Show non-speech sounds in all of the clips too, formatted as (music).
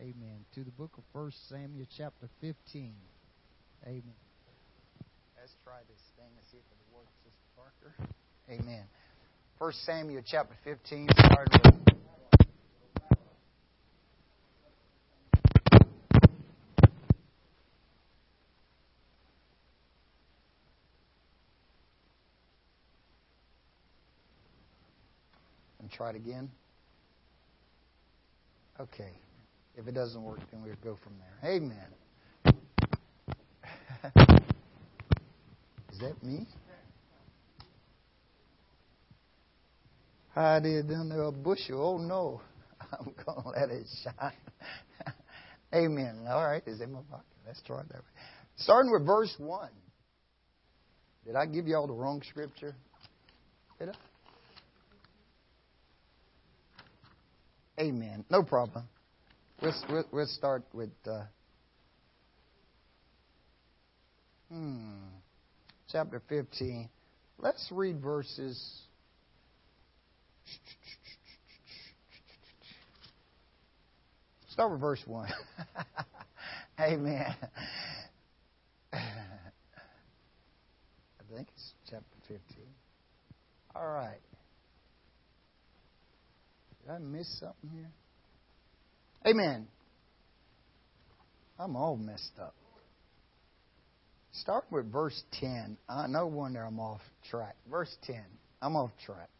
Amen. To the book of First Samuel, chapter 15. Amen. Let's try this thing and see if it works, Sister Parker. Amen. First Samuel, chapter 15, starting with. And try it again. Okay. If it doesn't work, then we'll go from there. Amen. Is that me? I did under a bushel. Oh no. (laughs) I'm gonna let it shine. (laughs) Amen. All right, is in my pocket. Let's try it that way. Starting with verse one. Did I give you all the wrong scripture? Did I? Amen. No problem. We'll, start with. Uh, hmm, chapter 15. Let's read verses. Start with verse 1. (laughs) Amen. I think it's chapter 15. All right. Did I miss something here? Amen. I'm all messed up. Start with verse 10. Uh, no wonder I'm off track. Verse 10. I'm off track.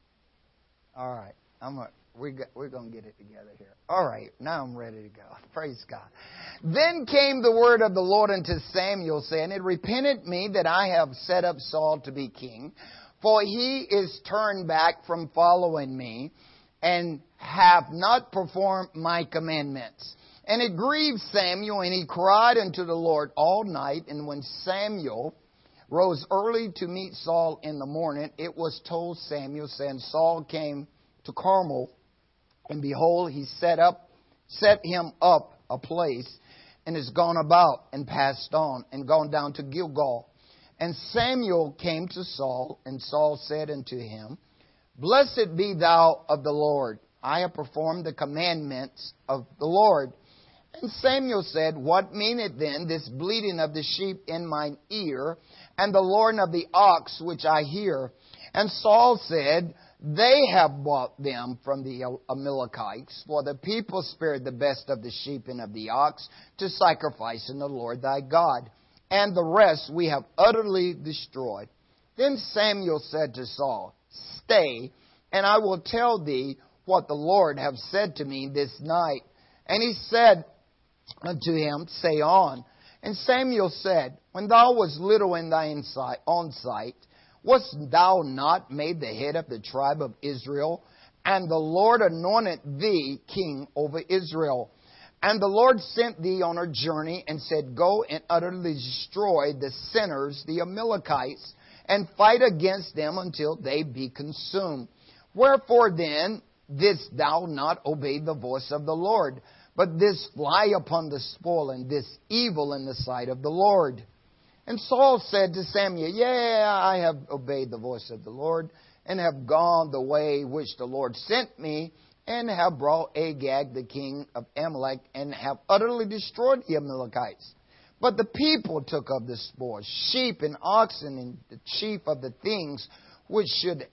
All right. I'm a, we got, we're going to get it together here. All right. Now I'm ready to go. (laughs) Praise God. Then came the word of the Lord unto Samuel, saying, It repented me that I have set up Saul to be king, for he is turned back from following me and have not performed my commandments. And it grieved Samuel, and he cried unto the Lord all night. And when Samuel rose early to meet Saul in the morning, it was told Samuel, saying, Saul came to Carmel, and behold, he set up, set him up a place, and is gone about and passed on, and gone down to Gilgal. And Samuel came to Saul, and Saul said unto him, Blessed be thou of the Lord. I have performed the commandments of the Lord. And Samuel said, What meaneth then this bleating of the sheep in mine ear, and the lowing of the ox which I hear? And Saul said, They have bought them from the Amalekites, for the people spared the best of the sheep and of the ox to sacrifice in the Lord thy God. And the rest we have utterly destroyed. Then Samuel said to Saul, Stay, and I will tell thee what the Lord have said to me this night. And he said unto him, Say on. And Samuel said, When thou wast little in thy own sight, wast thou not made the head of the tribe of Israel? And the Lord anointed thee king over Israel. And the Lord sent thee on a journey and said, Go and utterly destroy the sinners, the Amalekites, and fight against them until they be consumed. Wherefore then didst thou not obey the voice of the Lord, but this fly upon the spoil and this evil in the sight of the Lord? And Saul said to Samuel, Yeah, I have obeyed the voice of the Lord, and have gone the way which the Lord sent me, and have brought Agag the king of Amalek, and have utterly destroyed the Amalekites. But the people took of the spoil, sheep and oxen, and the chief of the things which should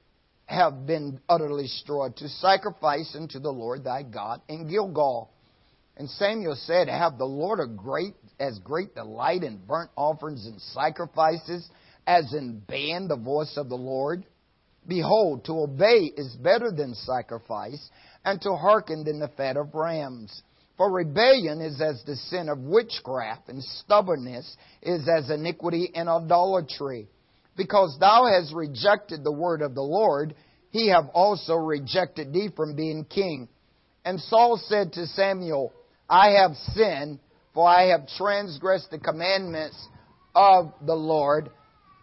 have been utterly destroyed, to sacrifice unto the Lord thy God in Gilgal. And Samuel said, Have the Lord a great as great delight in burnt offerings and sacrifices as in obeying the voice of the Lord? Behold, to obey is better than sacrifice, and to hearken than the fat of rams. For rebellion is as the sin of witchcraft, and stubbornness is as iniquity and idolatry. Because thou hast rejected the word of the Lord, he have also rejected thee from being king. And Saul said to Samuel, I have sinned, for I have transgressed the commandments of the Lord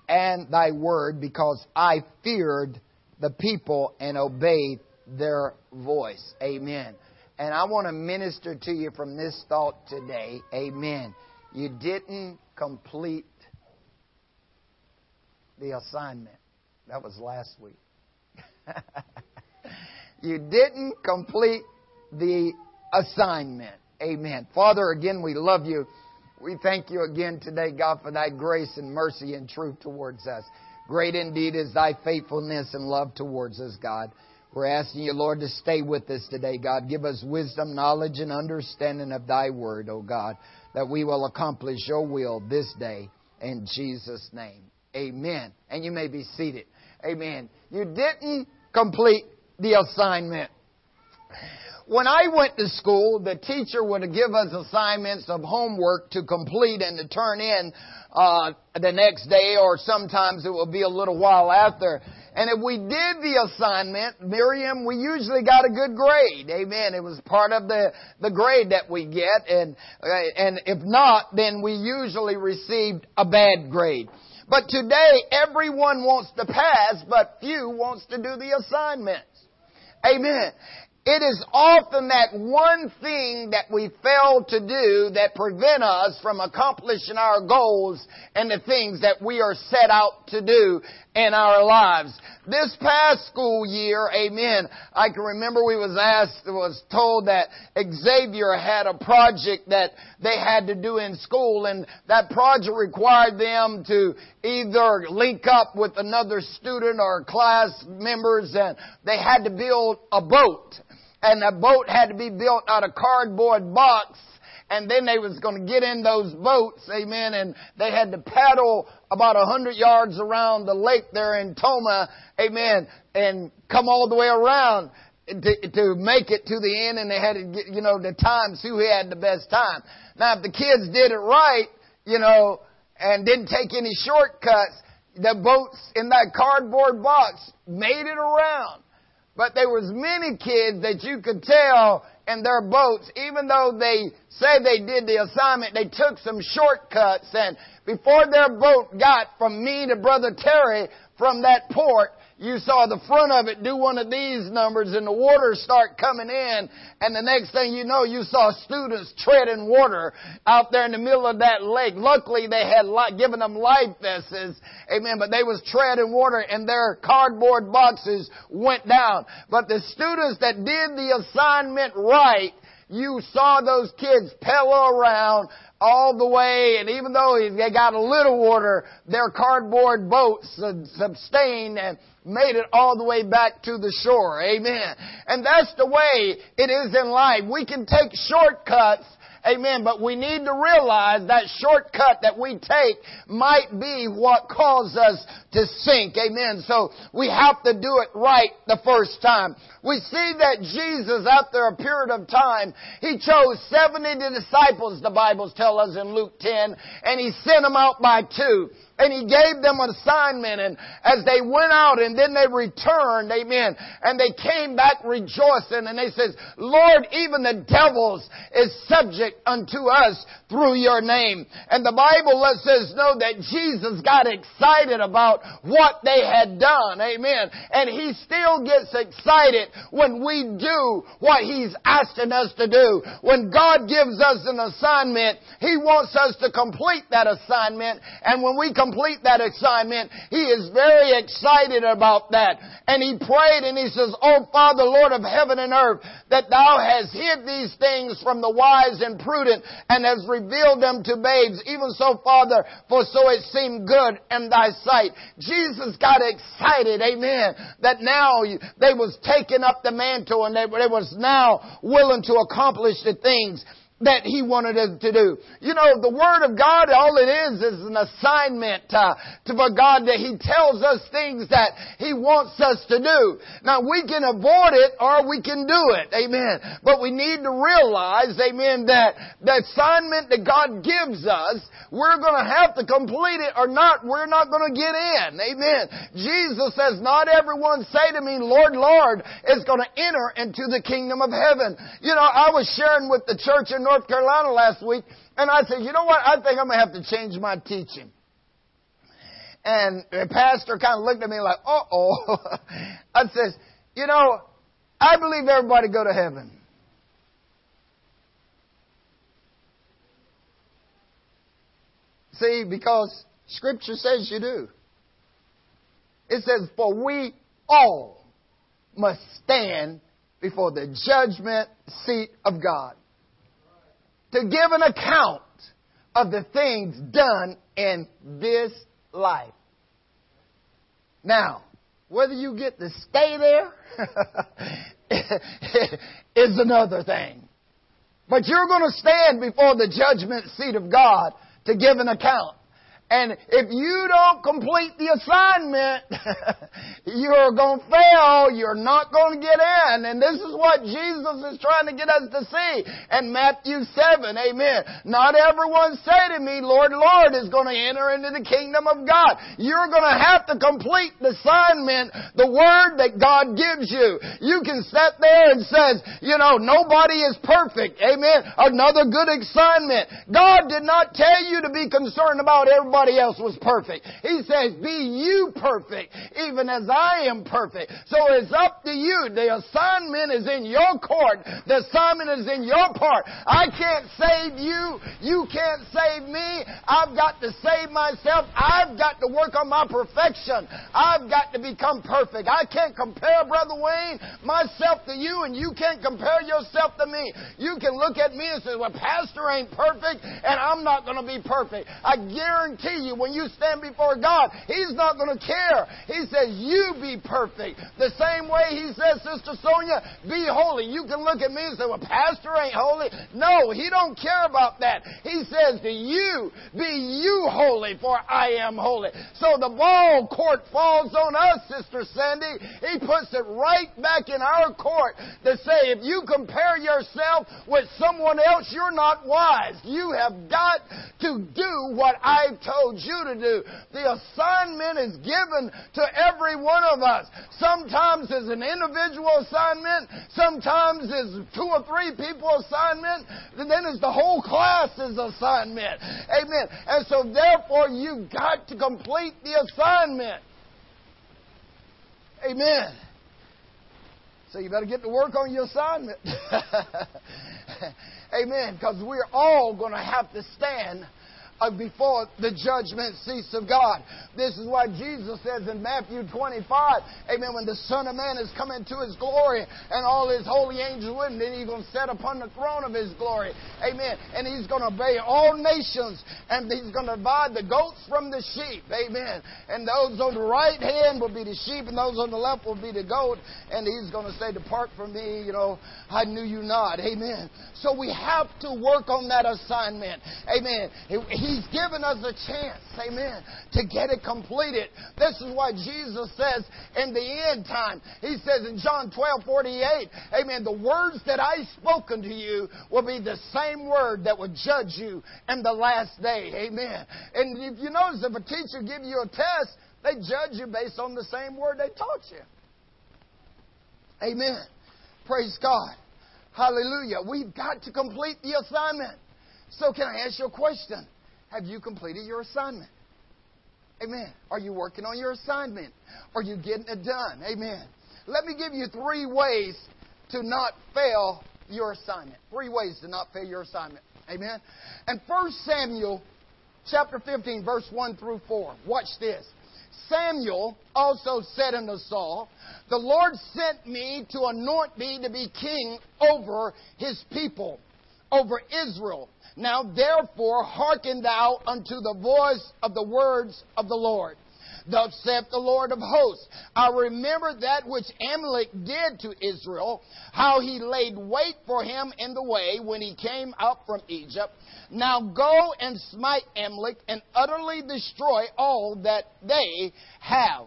and thy word, because I feared the people and obeyed their voice. Amen. And I want to minister to you from this thought today. Amen. You didn't complete the assignment. That was last week. (laughs) you didn't complete the assignment. Amen. Father, again, we love you. We thank you again today, God, for thy grace and mercy and truth towards us. Great indeed is thy faithfulness and love towards us, God. We're asking you, Lord, to stay with us today, God. Give us wisdom, knowledge, and understanding of thy word, O God, that we will accomplish your will this day in Jesus' name. Amen. And you may be seated. Amen. You didn't complete the assignment. When I went to school, the teacher would give us assignments of homework to complete and to turn in uh, the next day, or sometimes it would be a little while after. And if we did the assignment, Miriam, we usually got a good grade. Amen. It was part of the, the grade that we get. And, uh, and if not, then we usually received a bad grade. But today, everyone wants to pass, but few wants to do the assignments. Amen. It is often that one thing that we fail to do that prevent us from accomplishing our goals and the things that we are set out to do in our lives. This past school year, amen, I can remember we was asked, was told that Xavier had a project that they had to do in school and that project required them to either link up with another student or class members and they had to build a boat and the boat had to be built out of cardboard box and then they was going to get in those boats, amen, and they had to paddle about a hundred yards around the lake there in Toma, amen, and come all the way around to, to make it to the end and they had to get, you know, the times who had the best time. Now if the kids did it right, you know, and didn't take any shortcuts, the boats in that cardboard box made it around. But there was many kids that you could tell in their boats, even though they said they did the assignment, they took some shortcuts. And before their boat got from me to Brother Terry from that port, you saw the front of it do one of these numbers and the water start coming in and the next thing you know you saw students treading water out there in the middle of that lake. Luckily they had given them life vests, amen, but they was treading water and their cardboard boxes went down. But the students that did the assignment right, you saw those kids pedal around all the way, and even though they got a little water, their cardboard boats sustained and made it all the way back to the shore. Amen. And that's the way it is in life. We can take shortcuts Amen. But we need to realize that shortcut that we take might be what causes us to sink. Amen. So we have to do it right the first time. We see that Jesus, after a period of time, He chose 70 disciples, the Bibles tell us in Luke 10, and He sent them out by two and he gave them an assignment and as they went out and then they returned, amen, and they came back rejoicing and they says, Lord, even the devils is subject unto us through your name. And the Bible lets us know that Jesus got excited about what they had done, amen, and he still gets excited when we do what he's asking us to do. When God gives us an assignment, he wants us to complete that assignment and when we complete complete that assignment, he is very excited about that. And he prayed and he says, Oh Father, Lord of heaven and earth, that thou hast hid these things from the wise and prudent and has revealed them to babes. Even so, Father, for so it seemed good in thy sight. Jesus got excited, amen, that now they was taking up the mantle and they, they was now willing to accomplish the things that he wanted us to do. You know, the Word of God, all it is, is an assignment uh, to for God that He tells us things that He wants us to do. Now, we can avoid it or we can do it. Amen. But we need to realize, amen, that the assignment that God gives us, we're going to have to complete it or not, we're not going to get in. Amen. Jesus says, not everyone say to me, Lord, Lord, is going to enter into the kingdom of heaven. You know, I was sharing with the church in North Carolina last week, and I said, you know what? I think I'm going to have to change my teaching. And the pastor kind of looked at me like, uh oh. (laughs) I says, you know, I believe everybody go to heaven. See, because Scripture says you do. It says, for we all must stand before the judgment seat of God. To give an account of the things done in this life. Now, whether you get to stay there (laughs) is another thing. But you're going to stand before the judgment seat of God to give an account. And if you don't complete the assignment, (laughs) you're going to fail. You're not going to get in. And this is what Jesus is trying to get us to see in Matthew 7. Amen. Not everyone say to me, Lord, Lord, is going to enter into the kingdom of God. You're going to have to complete the assignment, the word that God gives you. You can sit there and says, you know, nobody is perfect. Amen. Another good assignment. God did not tell you to be concerned about everybody Else was perfect. He says, be you perfect, even as I am perfect. So it's up to you. The assignment is in your court. The assignment is in your part. I can't save you. You can't save me. I've got to save myself. I've got to work on my perfection. I've got to become perfect. I can't compare, Brother Wayne, myself to you, and you can't compare yourself to me. You can look at me and say, well, Pastor ain't perfect, and I'm not going to be perfect. I guarantee guarantee you, when you stand before God, He's not going to care. He says, You be perfect. The same way He says, Sister Sonia, be holy. You can look at me and say, Well, Pastor ain't holy. No, He don't care about that. He says to you, Be you holy, for I am holy. So the ball court falls on us, Sister Sandy. He puts it right back in our court to say, If you compare yourself with someone else, you're not wise. You have got to do what I've told you to do. The assignment is given to every one of us. Sometimes it's an individual assignment, sometimes it's two or three people assignment, and then it's the whole class's assignment. Amen. And so therefore you've got to complete the assignment. Amen. So you better get to work on your assignment. (laughs) Amen. Because we're all going to have to stand before the judgment seats of God. This is why Jesus says in Matthew 25, amen, when the Son of Man is coming to his glory and all his holy angels with him, then he's going to sit upon the throne of his glory. Amen. And he's going to obey all nations and he's going to divide the goats from the sheep. Amen. And those on the right hand will be the sheep and those on the left will be the goat. And he's going to say, Depart from me, you know, I knew you not. Amen. So we have to work on that assignment. Amen. He He's given us a chance, amen, to get it completed. This is why Jesus says in the end time, He says in John 12, 48, amen, the words that I spoken to you will be the same word that will judge you in the last day, amen. And if you notice, if a teacher gives you a test, they judge you based on the same word they taught you. Amen. Praise God. Hallelujah. We've got to complete the assignment. So, can I ask you a question? Have you completed your assignment? Amen. Are you working on your assignment? Are you getting it done? Amen. Let me give you three ways to not fail your assignment. Three ways to not fail your assignment. Amen. And 1 Samuel chapter 15, verse 1 through 4. Watch this. Samuel also said unto Saul, The Lord sent me to anoint thee to be king over his people, over Israel. Now therefore hearken thou unto the voice of the words of the Lord. Thus saith the Lord of hosts, I remember that which Amalek did to Israel, how he laid wait for him in the way when he came up from Egypt. Now go and smite Amalek and utterly destroy all that they have,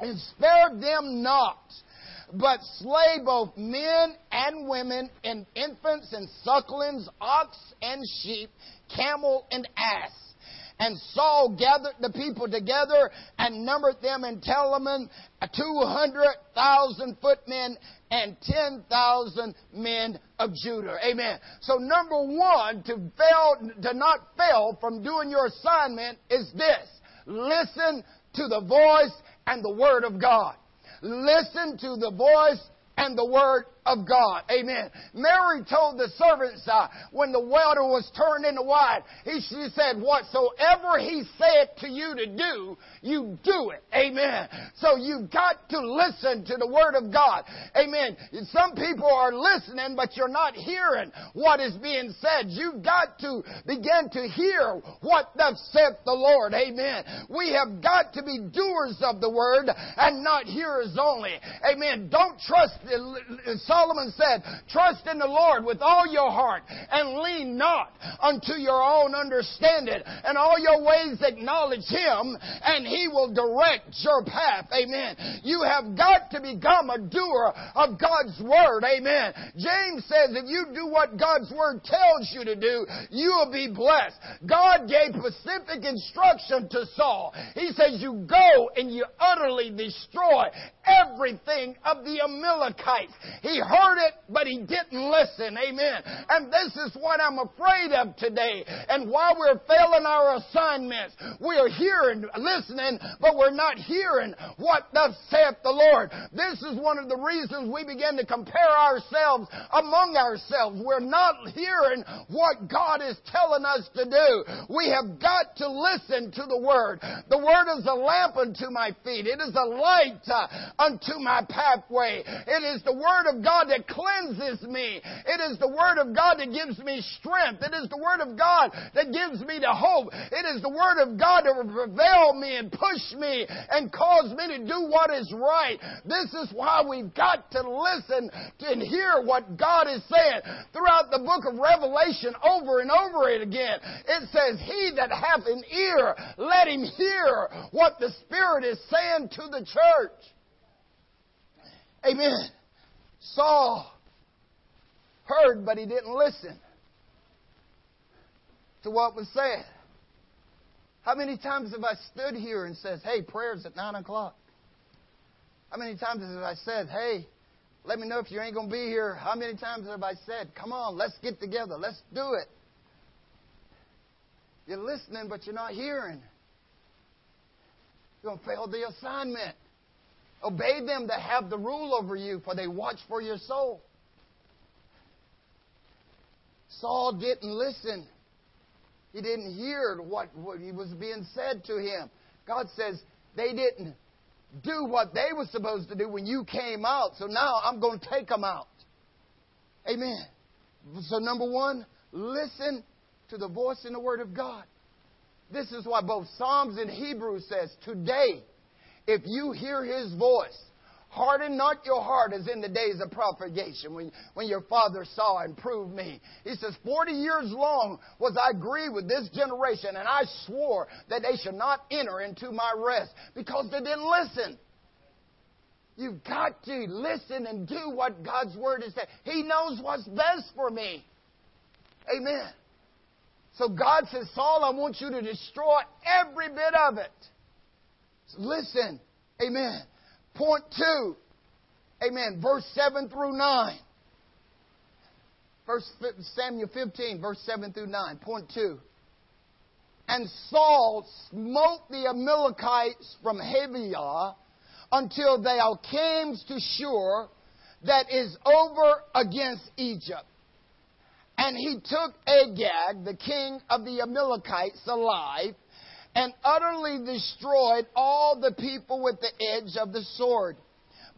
and spare them not but slay both men and women, and infants and sucklings, ox and sheep, camel and ass. And Saul gathered the people together and numbered them in Telaim, 200,000 footmen and 10,000 men of Judah. Amen. So number one, to fail, to not fail from doing your assignment is this. Listen to the voice and the word of God. Listen to the voice and the word of God. Amen. Mary told the servants uh, when the water was turned into wine, he, she said, whatsoever he said to you to do, you do it. Amen. So you've got to listen to the word of God. Amen. Some people are listening, but you're not hearing what is being said. You've got to begin to hear what thus saith the Lord. Amen. We have got to be doers of the word and not hearers only. Amen. Don't trust, Solomon said, trust in the Lord with all your heart and lean not unto your own understanding. And all your ways acknowledge Him and He will direct your path. Amen. You have got to become a doer of God's Word. Amen. James says if you do what God's Word tells you to do, you will be blessed. God gave specific instruction to Saul. He says you go and you utterly destroy everything of the Amalekites. He heard it, but he didn't listen. Amen. And this is what I'm afraid of today. And while we're failing our assignments, we're hearing, listening, but we're not hearing what thus saith the Lord. This is one of the reasons we begin to compare ourselves among ourselves. We're not hearing what God is telling us to do. We have got to listen to the Word. The Word is a lamp unto my feet. It is a light uh, unto my pathway. It is the Word of God that cleanses me. It is the Word of God that gives me strength. It is the Word of God that gives me the hope. It is the Word of God that will prevail me and push me and cause me to do what is right. This is why we've got to listen and hear what God is saying. Throughout the book of Revelation, over and over it again, it says, He that hath an ear, let him hear what the Spirit is saying to the church. Amen. Saul heard, but he didn't listen to what was said. How many times have I stood here and says, "Hey, prayers at nine o'clock"? How many times have I said, "Hey, let me know if you ain't going to be here"? How many times have I said, "Come on, let's get together, let's do it"? You're listening, but you're not hearing. You're going to fail the assignment. Obey them that have the rule over you, for they watch for your soul. Saul didn't listen. He didn't hear what, what he was being said to him. God says they didn't do what they were supposed to do when you came out, so now I'm going to take them out. Amen. So number one, listen to the voice and the word of God. This is why both Psalms and Hebrews says, today, if you hear his voice, harden not your heart as in the days of propagation when, when your father saw and proved me. He says, 40 years long was I grieved with this generation and I swore that they should not enter into my rest because they didn't listen. You've got to listen and do what God's word is saying. He knows what's best for me. Amen. So God says, Saul, I want you to destroy every bit of it. Listen. Amen. Point two. Amen. Verse 7 through 9. First Samuel 15, verse 7 through 9. Point 2. And Saul smote the Amalekites from Havilah until they all came to Shur that is over against Egypt. And he took Agag, the king of the Amalekites, alive, and utterly destroyed all the people with the edge of the sword.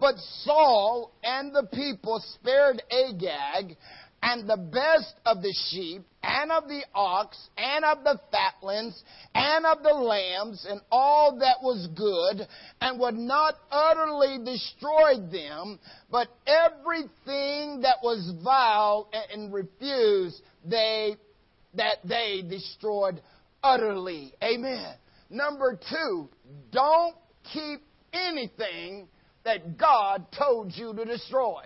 But Saul and the people spared Agag and the best of the sheep and of the ox and of the fatlings and of the lambs and all that was good and would not utterly destroy them, but everything that was vile and refused they that they destroyed utterly. Amen. Number two, don't keep anything that God told you to destroy.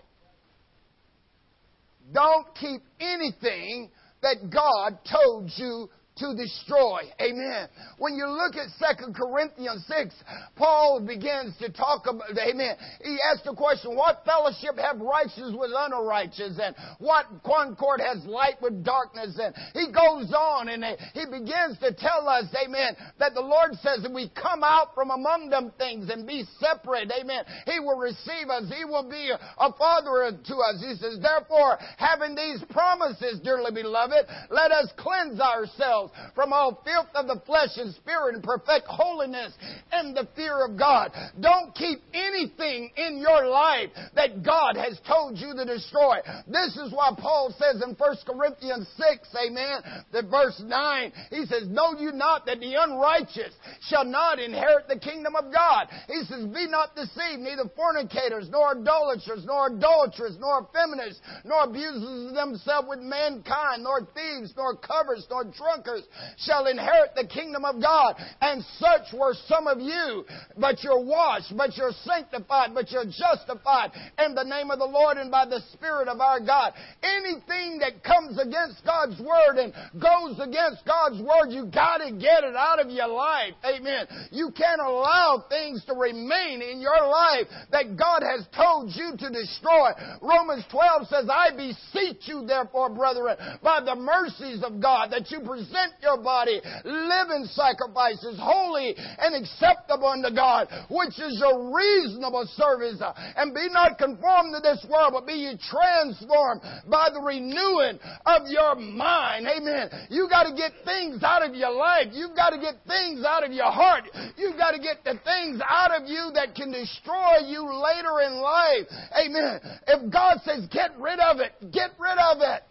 Don't keep anything that God told you to destroy. Amen. When you look at 2 Corinthians 6, Paul begins to talk about, amen. He asks the question, what fellowship have righteous with unrighteous? And what concord has light with darkness? And he goes on and he begins to tell us, amen, that the Lord says that we come out from among them things and be separate. Amen. He will receive us. He will be a father to us. He says, therefore, having these promises, dearly beloved, let us cleanse ourselves from all filth of the flesh and spirit and perfect holiness and the fear of God. Don't keep anything in your life that God has told you to destroy. This is why Paul says in 1 Corinthians 6, amen, the verse 9, he says, Know you not that the unrighteous shall not inherit the kingdom of God? He says, Be not deceived, neither fornicators, nor idolaters, nor adulterers, nor effeminates, nor abusers of themselves with mankind, nor thieves, nor covers, nor drunkards shall inherit the kingdom of God. And such were some of you. But you're washed, but you're sanctified, but you're justified in the name of the Lord and by the Spirit of our God. Anything that comes against God's Word and goes against God's Word, you gotta get it out of your life. Amen. You can't allow things to remain in your life that God has told you to destroy. Romans 12 says, I beseech you therefore, brethren, by the mercies of God, that you present your body living sacrifices, holy and acceptable unto God, which is your reasonable service. And be not conformed to this world, but be ye transformed by the renewing of your mind. Amen. You got to get things out of your life. You've got to get things out of your heart. You've got to get the things out of you that can destroy you later in life. Amen. If God says get rid of it, get rid of it.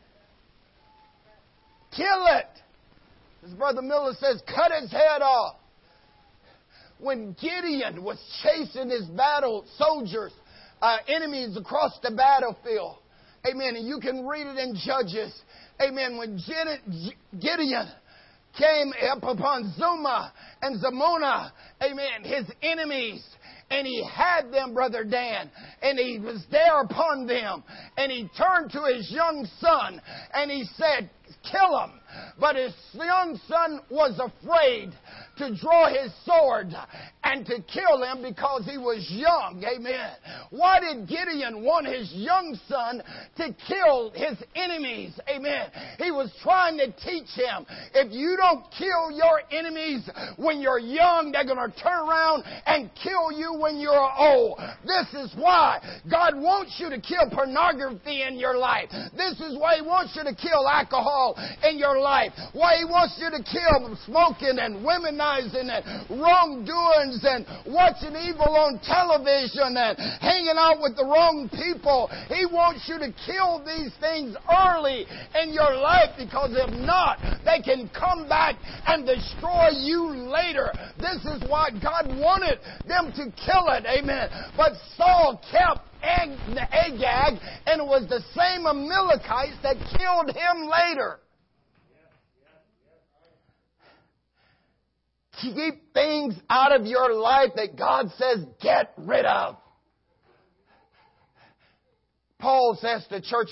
Kill it. As Brother Miller says, cut his head off. When Gideon was chasing his battle soldiers, uh, enemies across the battlefield, amen, and you can read it in Judges, amen, when Gideon came up upon Zuma and Zalmunna, amen, his enemies, and he had them, Brother Dan, and he was there upon them, and he turned to his young son, and he said, kill him. But his young son was afraid to draw his sword and to kill him because he was young. Amen. Why did Gideon want his young son to kill his enemies? Amen. He was trying to teach him if you don't kill your enemies when you're young, they're going to turn around and kill you when you're old. This is why God wants you to kill pornography in your life. This is why He wants you to kill alcohol in your life. Why He wants you to kill smoking and womenizing and wrongdoings and watching evil on television and hanging out with the wrong people. He wants you to kill these things early in your life because if not, they can come back and destroy you later. This is why God wanted them to kill it. Amen. But Saul kept Agag, and it was the same Amalekites that killed him later. Keep things out of your life that God says get rid of. Paul says to church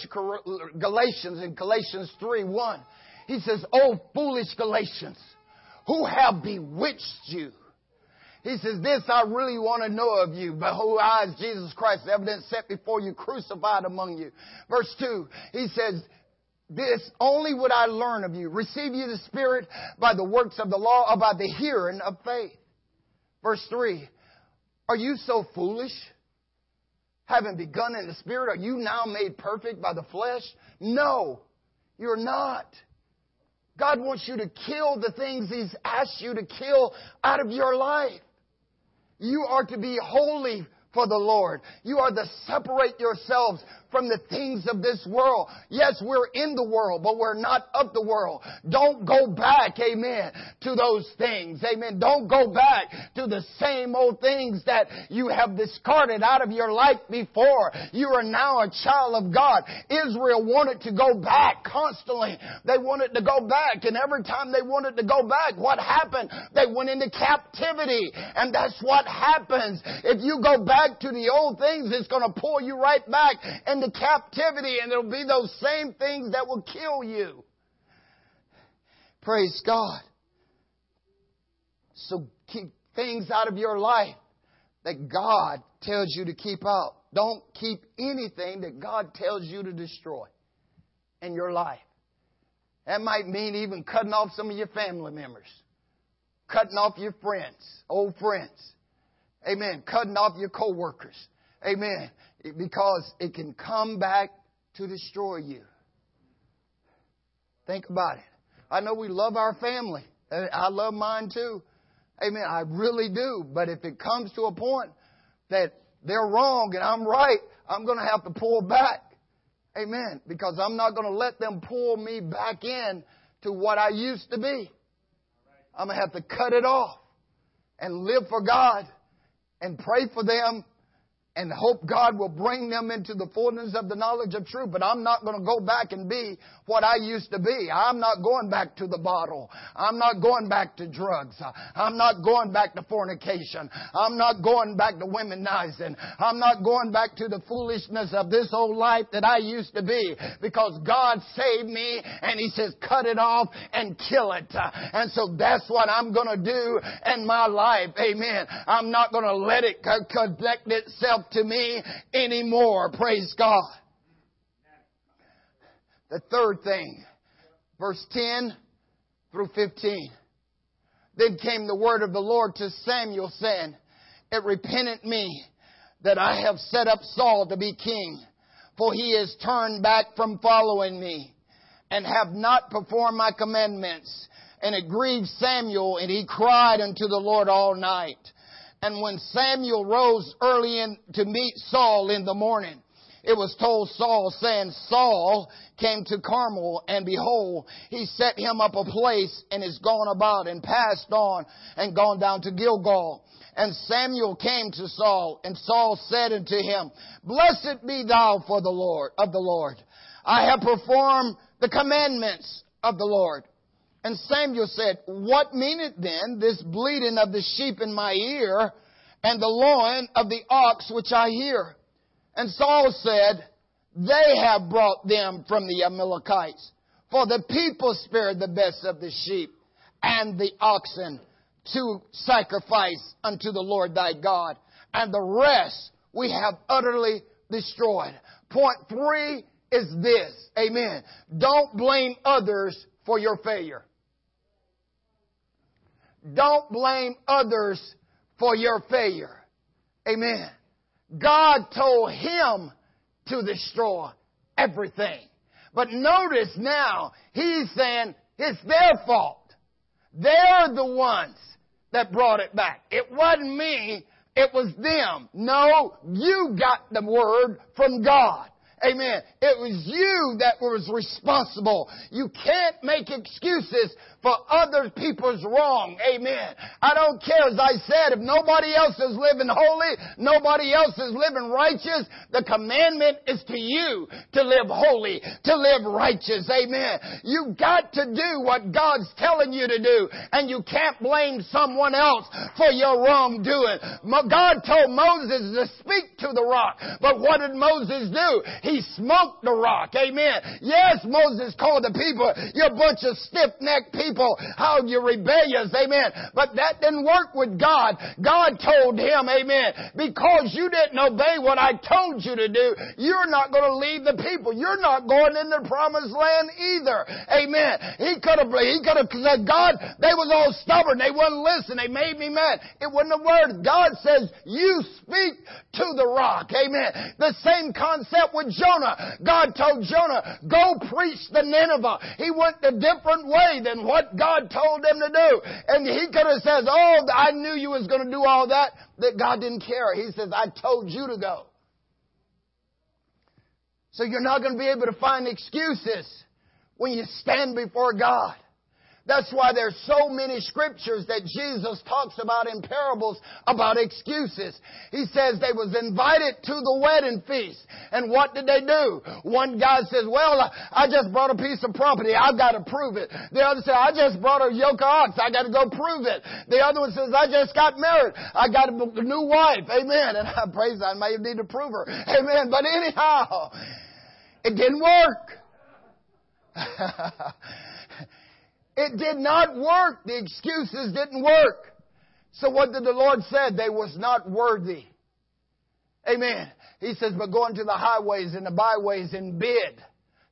Galatians in Galatians 3 1, he says, Oh, foolish Galatians, who have bewitched you? He says, This I really want to know of you. Behold, I, as Jesus Christ, evidence set before you, crucified among you. Verse 2, he says, this only would I learn of you. Receive you the Spirit by the works of the law or by the hearing of faith. Verse 3. Are you so foolish? Having begun in the Spirit, are you now made perfect by the flesh? No, you're not. God wants you to kill the things He's asked you to kill out of your life. You are to be holy for the Lord. You are to separate yourselves from the things of this world. Yes, we're in the world, but we're not of the world. Don't go back, amen, to those things. Amen. Don't go back to the same old things that you have discarded out of your life before. You are now a child of God. Israel wanted to go back constantly. They wanted to go back, and every time they wanted to go back, what happened? They went into captivity. And that's what happens. If you go back to the old things, it's going to pull you right back into captivity, and it'll be those same things that will kill you. Praise God. So keep things out of your life that God tells you to keep out. Don't keep anything that God tells you to destroy in your life. That might mean even cutting off some of your family members, cutting off your friends, old friends. Amen. Cutting off your coworkers. Amen. Because it can come back to destroy you. Think about it. I know we love our family. I love mine too. Amen. I really do. But if it comes to a point that they're wrong and I'm right, I'm going to have to pull back. Amen. Because I'm not going to let them pull me back in to what I used to be. I'm going to have to cut it off and live for God and pray for them and hope God will bring them into the fullness of the knowledge of truth. But I'm not going to go back and be what I used to be. I'm not going back to the bottle. I'm not going back to drugs. I'm not going back to fornication. I'm not going back to womenizing. I'm not going back to the foolishness of this old life that I used to be because God saved me and He says cut it off and kill it. And so that's what I'm going to do in my life. Amen. I'm not going to let it connect itself to me anymore. Praise God. The third thing, verse 10 through 15. Then came the word of the Lord to Samuel saying, It repented me that I have set up Saul to be king, for he has turned back from following me and have not performed my commandments. And it grieved Samuel and he cried unto the Lord all night. And when Samuel rose early in, to meet Saul in the morning, it was told Saul saying, Saul came to Carmel and behold, he set him up a place and is gone about and passed on and gone down to Gilgal. And Samuel came to Saul and Saul said unto him, Blessed be thou for the Lord, of the Lord. I have performed the commandments of the Lord. And Samuel said, What meaneth then this bleating of the sheep in my ear and the lowing of the ox which I hear? And Saul said, They have brought them from the Amalekites. For the people spared the best of the sheep and the oxen to sacrifice unto the Lord thy God. And the rest we have utterly destroyed. Point three is this. Amen. Don't blame others for your failure. Don't blame others for your failure. Amen. God told him to destroy everything. But notice now, he's saying it's their fault. They're the ones that brought it back. It wasn't me, it was them. No, you got the word from God. Amen. It was you that was responsible. You can't make excuses for other people's wrong. Amen. I don't care, as I said, if nobody else is living holy, nobody else is living righteous, the commandment is to you to live holy, to live righteous. Amen. You got to do what God's telling you to do, and you can't blame someone else for your wrongdoing. God told Moses to speak to the rock, but what did Moses do? He smoked the rock. Amen. Yes, Moses called the people, you bunch of stiff-necked people people how you're rebellious, amen. But that didn't work with God. God told him, amen, because you didn't obey what I told you to do, you're not going to leave the people. You're not going in the promised land either. Amen. He could have, he could have said, God, they was all stubborn. They wouldn't listen. They made me mad. It wasn't a word. God says, you speak to the rock. Amen. The same concept with Jonah. God told Jonah, go preach the Nineveh. He went a different way than what what God told them to do. And he could have said, oh, I knew you was going to do all that. That God didn't care. He says, I told you to go. So you're not going to be able to find excuses when you stand before God. That's why there's so many scriptures that Jesus talks about in parables about excuses. He says they was invited to the wedding feast. And what did they do? One guy says, well, I just brought a piece of property. I've got to prove it. The other said, I just brought a yoke of ox. I got to go prove it. The other one says, I just got married. I got a new wife. Amen. And I (laughs) praise God. I may need to prove her. Amen. But anyhow, it didn't work. (laughs) It did not work. The excuses didn't work. So what did the Lord say? They was not worthy. Amen. He says, but go into the highways and the byways and bid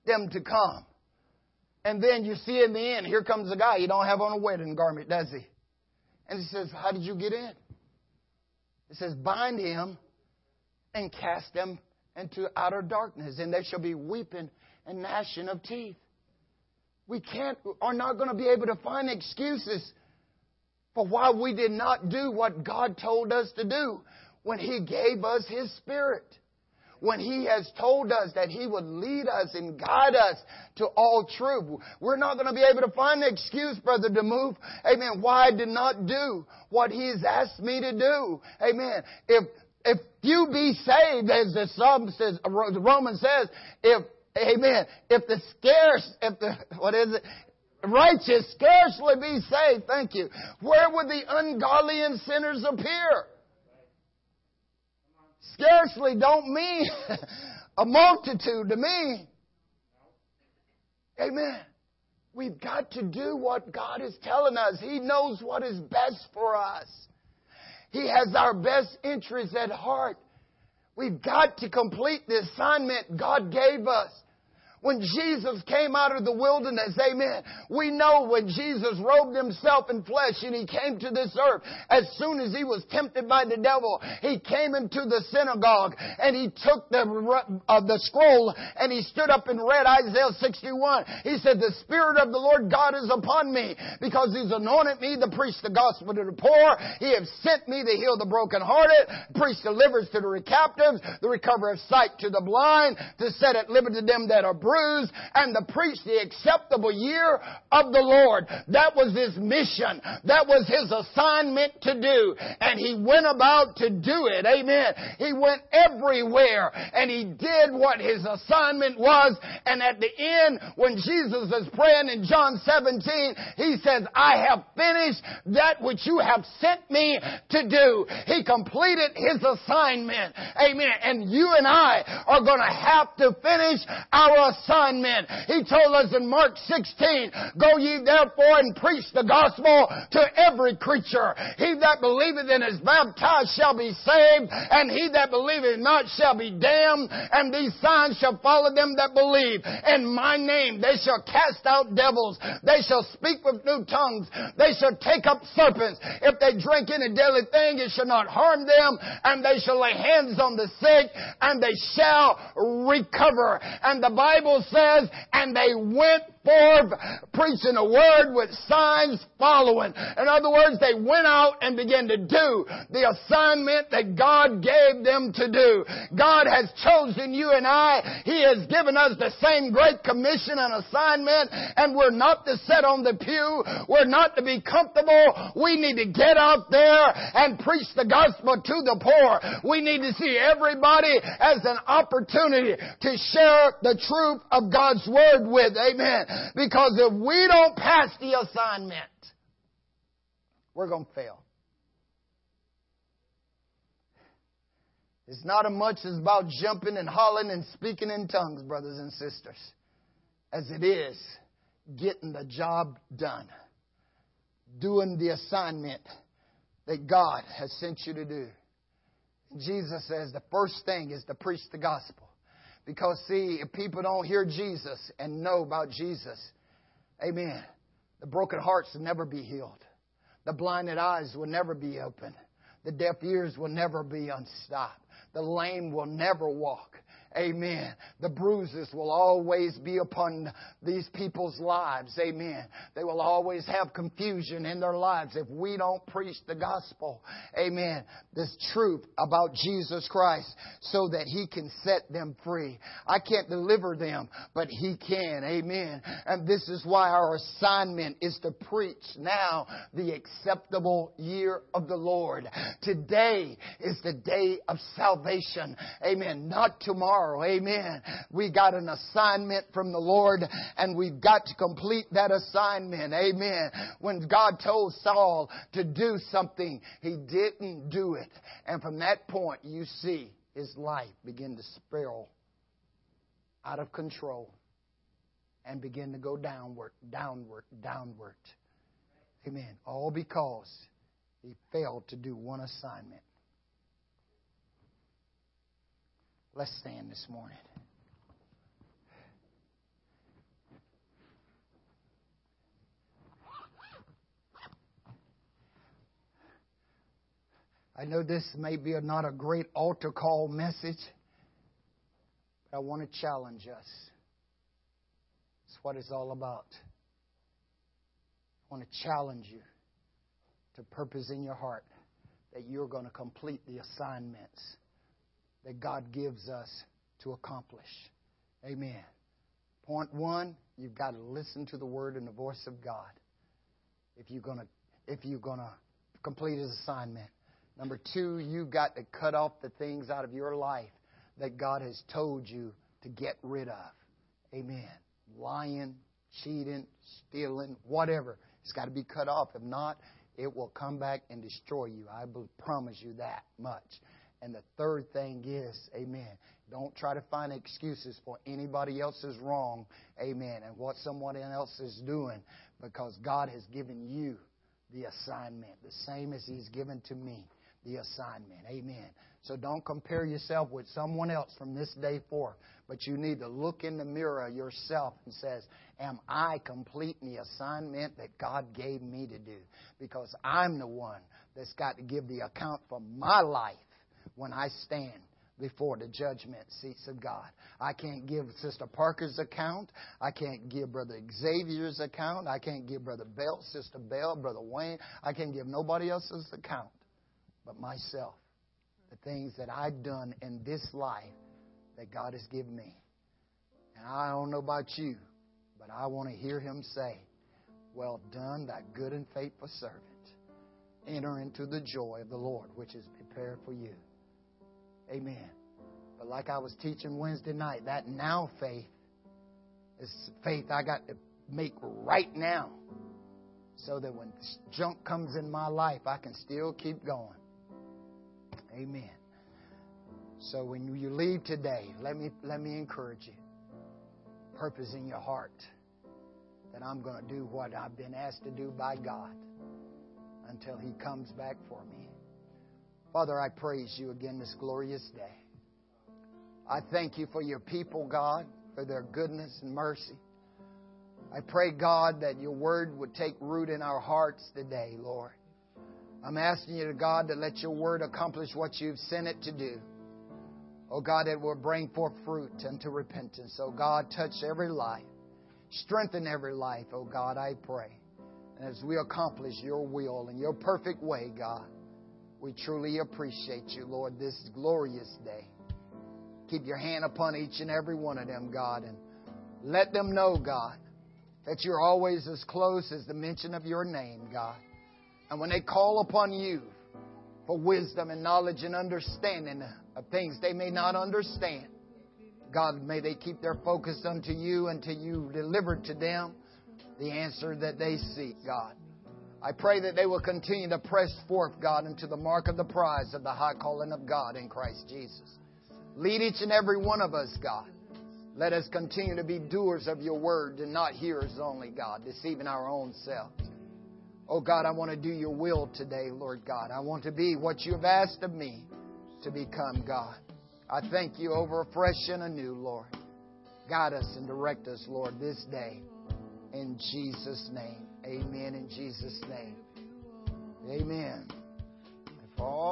them to come. And then you see in the end, here comes a guy. He don't have on a wedding garment, does he? And he says, how did you get in? It says, bind him and cast them into outer darkness, and there shall be weeping and gnashing of teeth. We can't, are not going to be able to find excuses for why we did not do what God told us to do when He gave us His Spirit. When He has told us that He would lead us and guide us to all truth. We're not going to be able to find an excuse, brother, to move. Amen. Why I did not do what He has asked me to do. Amen. If, if you be saved, as the Psalm says, the Roman says, if, amen, if the scarce, if the, what is it? Righteous scarcely be saved, thank you. Where would the ungodly and sinners appear? scarcely don't mean (laughs) a multitude to me. Amen. We've got to do what God is telling us. He knows what is best for us. He has our best interests at heart. We've got to complete the assignment God gave us. When Jesus came out of the wilderness, amen, we know when Jesus robed himself in flesh and he came to this earth, as soon as he was tempted by the devil, he came into the synagogue and he took the, uh, the scroll and he stood up and read Isaiah 61. He said, the Spirit of the Lord God is upon me because he's anointed me to preach the gospel to the poor. He has sent me to heal the brokenhearted, preach deliverance to the captives, the recovery of sight to the blind, to set at liberty them that are bruised and to preach the acceptable year of the Lord. That was his mission. That was his assignment to do. And he went about to do it. Amen. He went everywhere and he did what his assignment was. And at the end, when Jesus is praying in John 17, he says, I have finished that which you have sent me to do. He completed his assignment. Amen. And you and I are going to have to finish our assignment. He told us in Mark 16, Go ye therefore and preach the gospel to every creature. He that believeth and is baptized shall be saved, and he that believeth not shall be damned, and these signs shall follow them that believe. In my name they shall cast out devils, they shall speak with new tongues, they shall take up serpents. If they drink any deadly thing, it shall not harm them, and they shall lay hands on the sick, and they shall recover. And the Bible Bible says, and they went preaching a word with signs following. In other words, they went out and began to do the assignment that God gave them to do. God has chosen you and I. He has given us the same great commission and assignment and we're not to sit on the pew. We're not to be comfortable. We need to get out there and preach the gospel to the poor. We need to see everybody as an opportunity to share the truth of God's word with. Amen. Because if we don't pass the assignment, we're going to fail. It's not as much as about jumping and hollering and speaking in tongues, brothers and sisters, as it is getting the job done, doing the assignment that God has sent you to do. Jesus says the first thing is to preach the gospel. Because, see, if people don't hear Jesus and know about Jesus, amen, the broken hearts will never be healed. The blinded eyes will never be opened. The deaf ears will never be unstopped. The lame will never walk. Amen. The bruises will always be upon these people's lives. Amen. They will always have confusion in their lives if we don't preach the gospel. Amen. This truth about Jesus Christ so that He can set them free. I can't deliver them, but He can. Amen. And this is why our assignment is to preach now the acceptable year of the Lord. Today is the day of salvation. Amen. Not tomorrow tomorrow. Amen. We got an assignment from the Lord and we've got to complete that assignment. Amen. When God told Saul to do something, he didn't do it. And from that point, you see his life begin to spiral out of control. and begin to go downward, downward, downward. Amen. All because he failed to do one assignment. Let's stand this morning. I know this may be not a great altar call message, but I want to challenge us. It's what it's all about. I want to challenge you to purpose in your heart that you're going to complete the assignments that God gives us to accomplish. Amen. Point one, you've got to listen to the word and the voice of God if you're to if you're to complete his assignment. Number two, you've got to cut off the things out of your life that God has told you to get rid of. Amen. Lying, cheating, stealing, whatever. It's got to be cut off. If not, it will come back and destroy you. I promise you that much. And the third thing is, amen, don't try to find excuses for anybody else's wrong, amen, and what someone else is doing because God has given you the assignment, the same as He's given to me the assignment. Amen. So don't compare yourself with someone else from this day forth, but you need to look in the mirror yourself and says, "Am I completing the assignment that God gave me to do?" Because I'm the one that's got to give the account for my life when I stand before the judgment seats of God. I can't give Sister Parker's account. I can't give Brother Xavier's account. I can't give Brother Bell, Sister Bell, Brother Wayne. I can't give nobody else's account but myself. The things that I've done in this life that God has given me. And I don't know about you, but I want to hear him say, Well done, that good and faithful servant. Enter into the joy of the Lord, which is prepared for you. Amen. But like I was teaching Wednesday night, that now faith is faith I got to make right now so that when junk comes in my life, I can still keep going. Amen. So when you leave today, let me let me encourage you. Purpose in your heart that I'm going to do what I've been asked to do by God until He comes back for me. Father, I praise you again this glorious day. I thank you for your people, God, for their goodness and mercy. I pray, God, that your word would take root in our hearts today, Lord. I'm asking you, God, to let your word accomplish what you've sent it to do. Oh God, it will bring forth fruit unto repentance. Oh God, touch every life. Strengthen every life, oh God, I pray. And as we accomplish your will in your perfect way, God, we truly appreciate you, Lord, this glorious day. Keep your hand upon each and every one of them, God, and let them know, God, that you're always as close as the mention of your name, God. And when they call upon you for wisdom and knowledge and understanding of things they may not understand, God, may they keep their focus unto you until you deliver to them the answer that they seek, God. I pray that they will continue to press forth, God, into the mark of the prize of the high calling of God in Christ Jesus. Lead each and every one of us, God. Let us continue to be doers of your word and not hearers only, God, deceiving our own selves. Oh God, I want to do your will today, Lord God. I want to be what you have asked of me to become, God. I thank you over fresh and anew, Lord. Guide us and direct us, Lord, this day. In Jesus' name. Amen. In Jesus' name. Amen. All